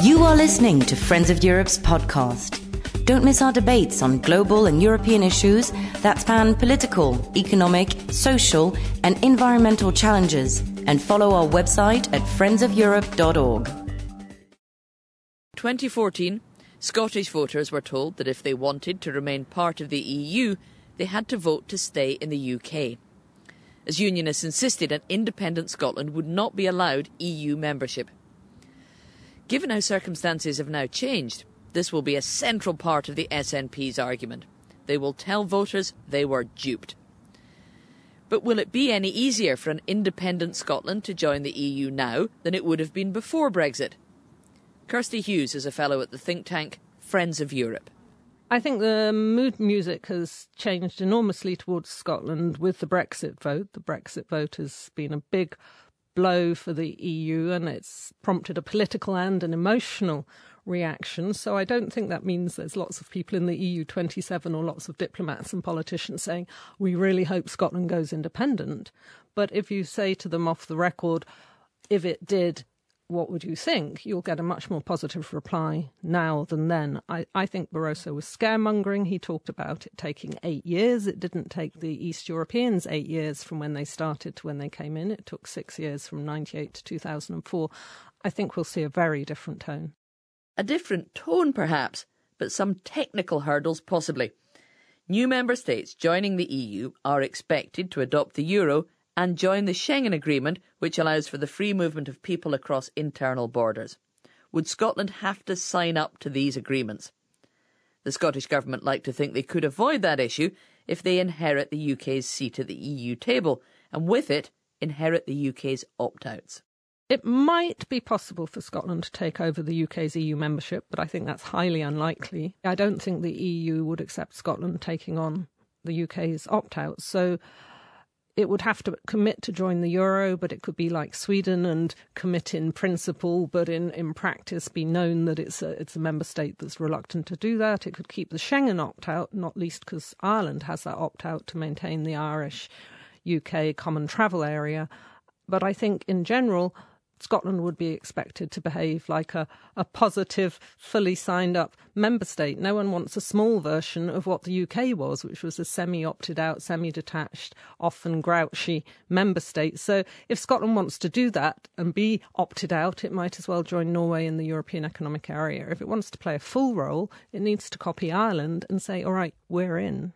You are listening to Friends of Europe's podcast. Don't miss our debates on global and European issues that span political, economic, social, and environmental challenges. And follow our website at friendsofeurope.org. 2014, Scottish voters were told that if they wanted to remain part of the EU, they had to vote to stay in the UK. As Unionists insisted, an independent Scotland would not be allowed EU membership. Given how circumstances have now changed, this will be a central part of the SNP's argument. They will tell voters they were duped. But will it be any easier for an independent Scotland to join the EU now than it would have been before Brexit? Kirsty Hughes is a fellow at the think tank Friends of Europe. I think the mood music has changed enormously towards Scotland with the Brexit vote. The Brexit vote has been a big blow for the EU and it's prompted a political and an emotional reaction. So I don't think that means there's lots of people in the EU 27 or lots of diplomats and politicians saying, we really hope Scotland goes independent. But if you say to them off the record, if it did, what would you think? You'll get a much more positive reply now than then. I, I think Barroso was scaremongering. He talked about it taking eight years. It didn't take the East Europeans eight years from when they started to when they came in. It took six years from 98 to 2004. I think we'll see a very different tone. A different tone, perhaps, but some technical hurdles possibly. New member states joining the EU are expected to adopt the euro and join the Schengen Agreement, which allows for the free movement of people across internal borders. Would Scotland have to sign up to these agreements? The Scottish Government like to think they could avoid that issue if they inherit the UK's seat at the EU table, and with it, inherit the UK's opt outs. It might be possible for Scotland to take over the UK's EU membership, but I think that's highly unlikely. I don't think the EU would accept Scotland taking on the UK's opt out. So it would have to commit to join the euro, but it could be like Sweden and commit in principle, but in, in practice be known that it's a, it's a member state that's reluctant to do that. It could keep the Schengen opt out, not least because Ireland has that opt out to maintain the Irish UK common travel area. But I think in general, Scotland would be expected to behave like a, a positive, fully signed up member state. No one wants a small version of what the UK was, which was a semi opted out, semi detached, often grouchy member state. So if Scotland wants to do that and be opted out, it might as well join Norway in the European Economic Area. If it wants to play a full role, it needs to copy Ireland and say, all right, we're in.